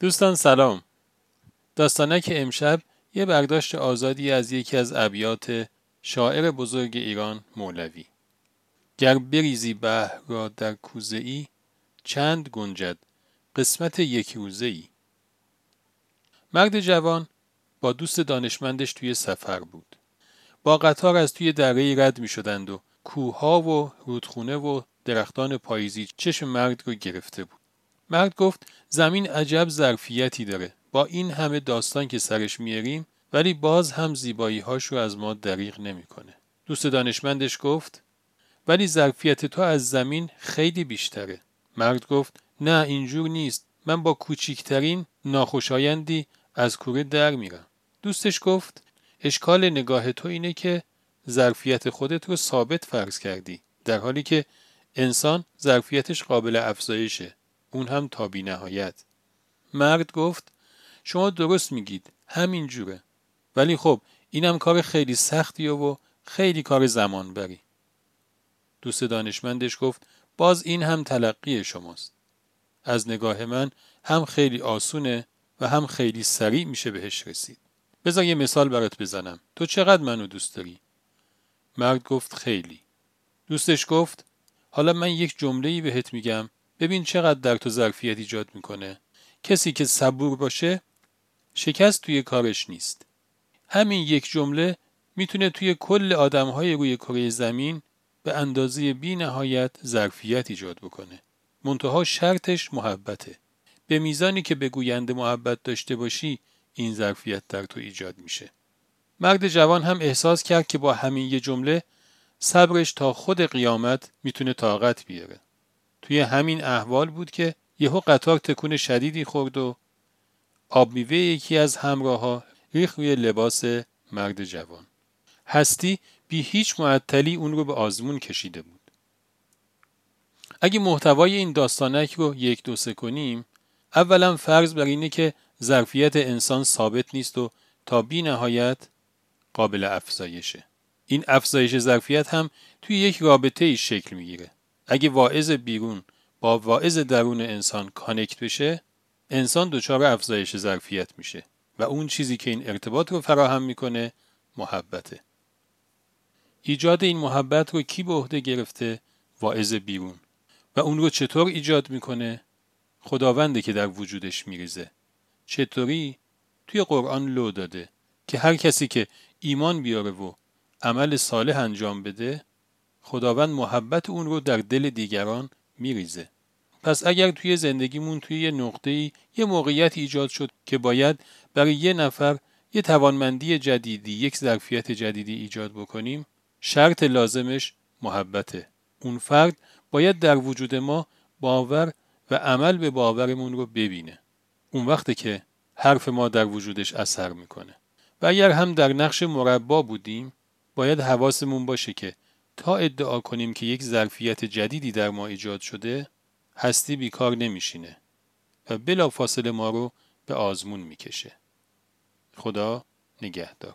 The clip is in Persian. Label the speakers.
Speaker 1: دوستان سلام. داستانک امشب یه برداشت آزادی از یکی از ابیات شاعر بزرگ ایران مولوی. گر بریزی بحر را در کوزه ای چند گنجد قسمت یک روزه ای مرد جوان با دوست دانشمندش توی سفر بود. با قطار از توی دره رد می شدند و کوها و رودخونه و درختان پاییزی چشم مرد رو گرفته بود. مرد گفت زمین عجب ظرفیتی داره با این همه داستان که سرش میاریم ولی باز هم زیبایی هاش رو از ما دریغ نمی‌کنه. دوست دانشمندش گفت ولی ظرفیت تو از زمین خیلی بیشتره. مرد گفت نه اینجور نیست. من با کوچیکترین ناخوشایندی از کوره در میرم. دوستش گفت اشکال نگاه تو اینه که ظرفیت خودت رو ثابت فرض کردی در حالی که انسان ظرفیتش قابل افزایشه اون هم تا بی نهایت. مرد گفت شما درست میگید همین جوره ولی خب اینم کار خیلی سختیه و خیلی کار زمان بری. دوست دانشمندش گفت باز این هم تلقی شماست. از نگاه من هم خیلی آسونه و هم خیلی سریع میشه بهش رسید. بذار یه مثال برات بزنم. تو چقدر منو دوست داری؟ مرد گفت خیلی. دوستش گفت حالا من یک جمله بهت میگم ببین چقدر در تو ظرفیت ایجاد می‌کنه. کسی که صبور باشه شکست توی کارش نیست. همین یک جمله می‌تونه توی کل آدمهای روی کره زمین به اندازه بی نهایت ظرفیت ایجاد بکنه. منتها شرطش محبته. به میزانی که به گوینده محبت داشته باشی این ظرفیت در تو ایجاد میشه. مرد جوان هم احساس کرد که با همین یه جمله صبرش تا خود قیامت می‌تونه طاقت بیاره. توی همین احوال بود که یهو قطار تکون شدیدی خورد و آب میوه یکی از همراهها ریخ روی لباس مرد جوان. هستی بی هیچ معطلی اون رو به آزمون کشیده بود. اگه محتوای این داستانک رو یک دو سه کنیم اولا فرض بر اینه که ظرفیت انسان ثابت نیست و تا بی نهایت قابل افزایشه. این افزایش ظرفیت هم توی یک رابطه ای شکل می‌گیره. اگه واعظ بیرون با واعظ درون انسان کانکت بشه انسان دچار افزایش ظرفیت میشه و اون چیزی که این ارتباط رو فراهم می‌کنه محبته. ایجاد این محبت رو کی به عهده گرفته؟ واعظ بیرون. و اون رو چطور ایجاد می‌کنه؟ خداونده که در وجودش میریزه. چطوری؟ توی قرآن لو داده که هر کسی که ایمان بیاره و عمل صالح انجام بده خداوند محبت اون رو در دل دیگران میریزه. پس اگر توی زندگیمون توی یه نقطه ای یه موقعیت ایجاد شد که باید برای یه نفر یه توانمندی جدیدی یک ظرفیت جدیدی ایجاد بکنیم شرط لازمش محبته. اون فرد باید در وجود ما باور و عمل به باورمون رو ببینه. اون وقته که حرف ما در وجودش اثر می‌کنه. و اگر هم در نقش مربا بودیم باید حواسمون باشه که تا ادعا کنیم که یک ظرفیت جدیدی در ما ایجاد شده هستی بیکار نمیشینه و بلا فاصله ما رو به آزمون می‌کشه. خدا نگهدار.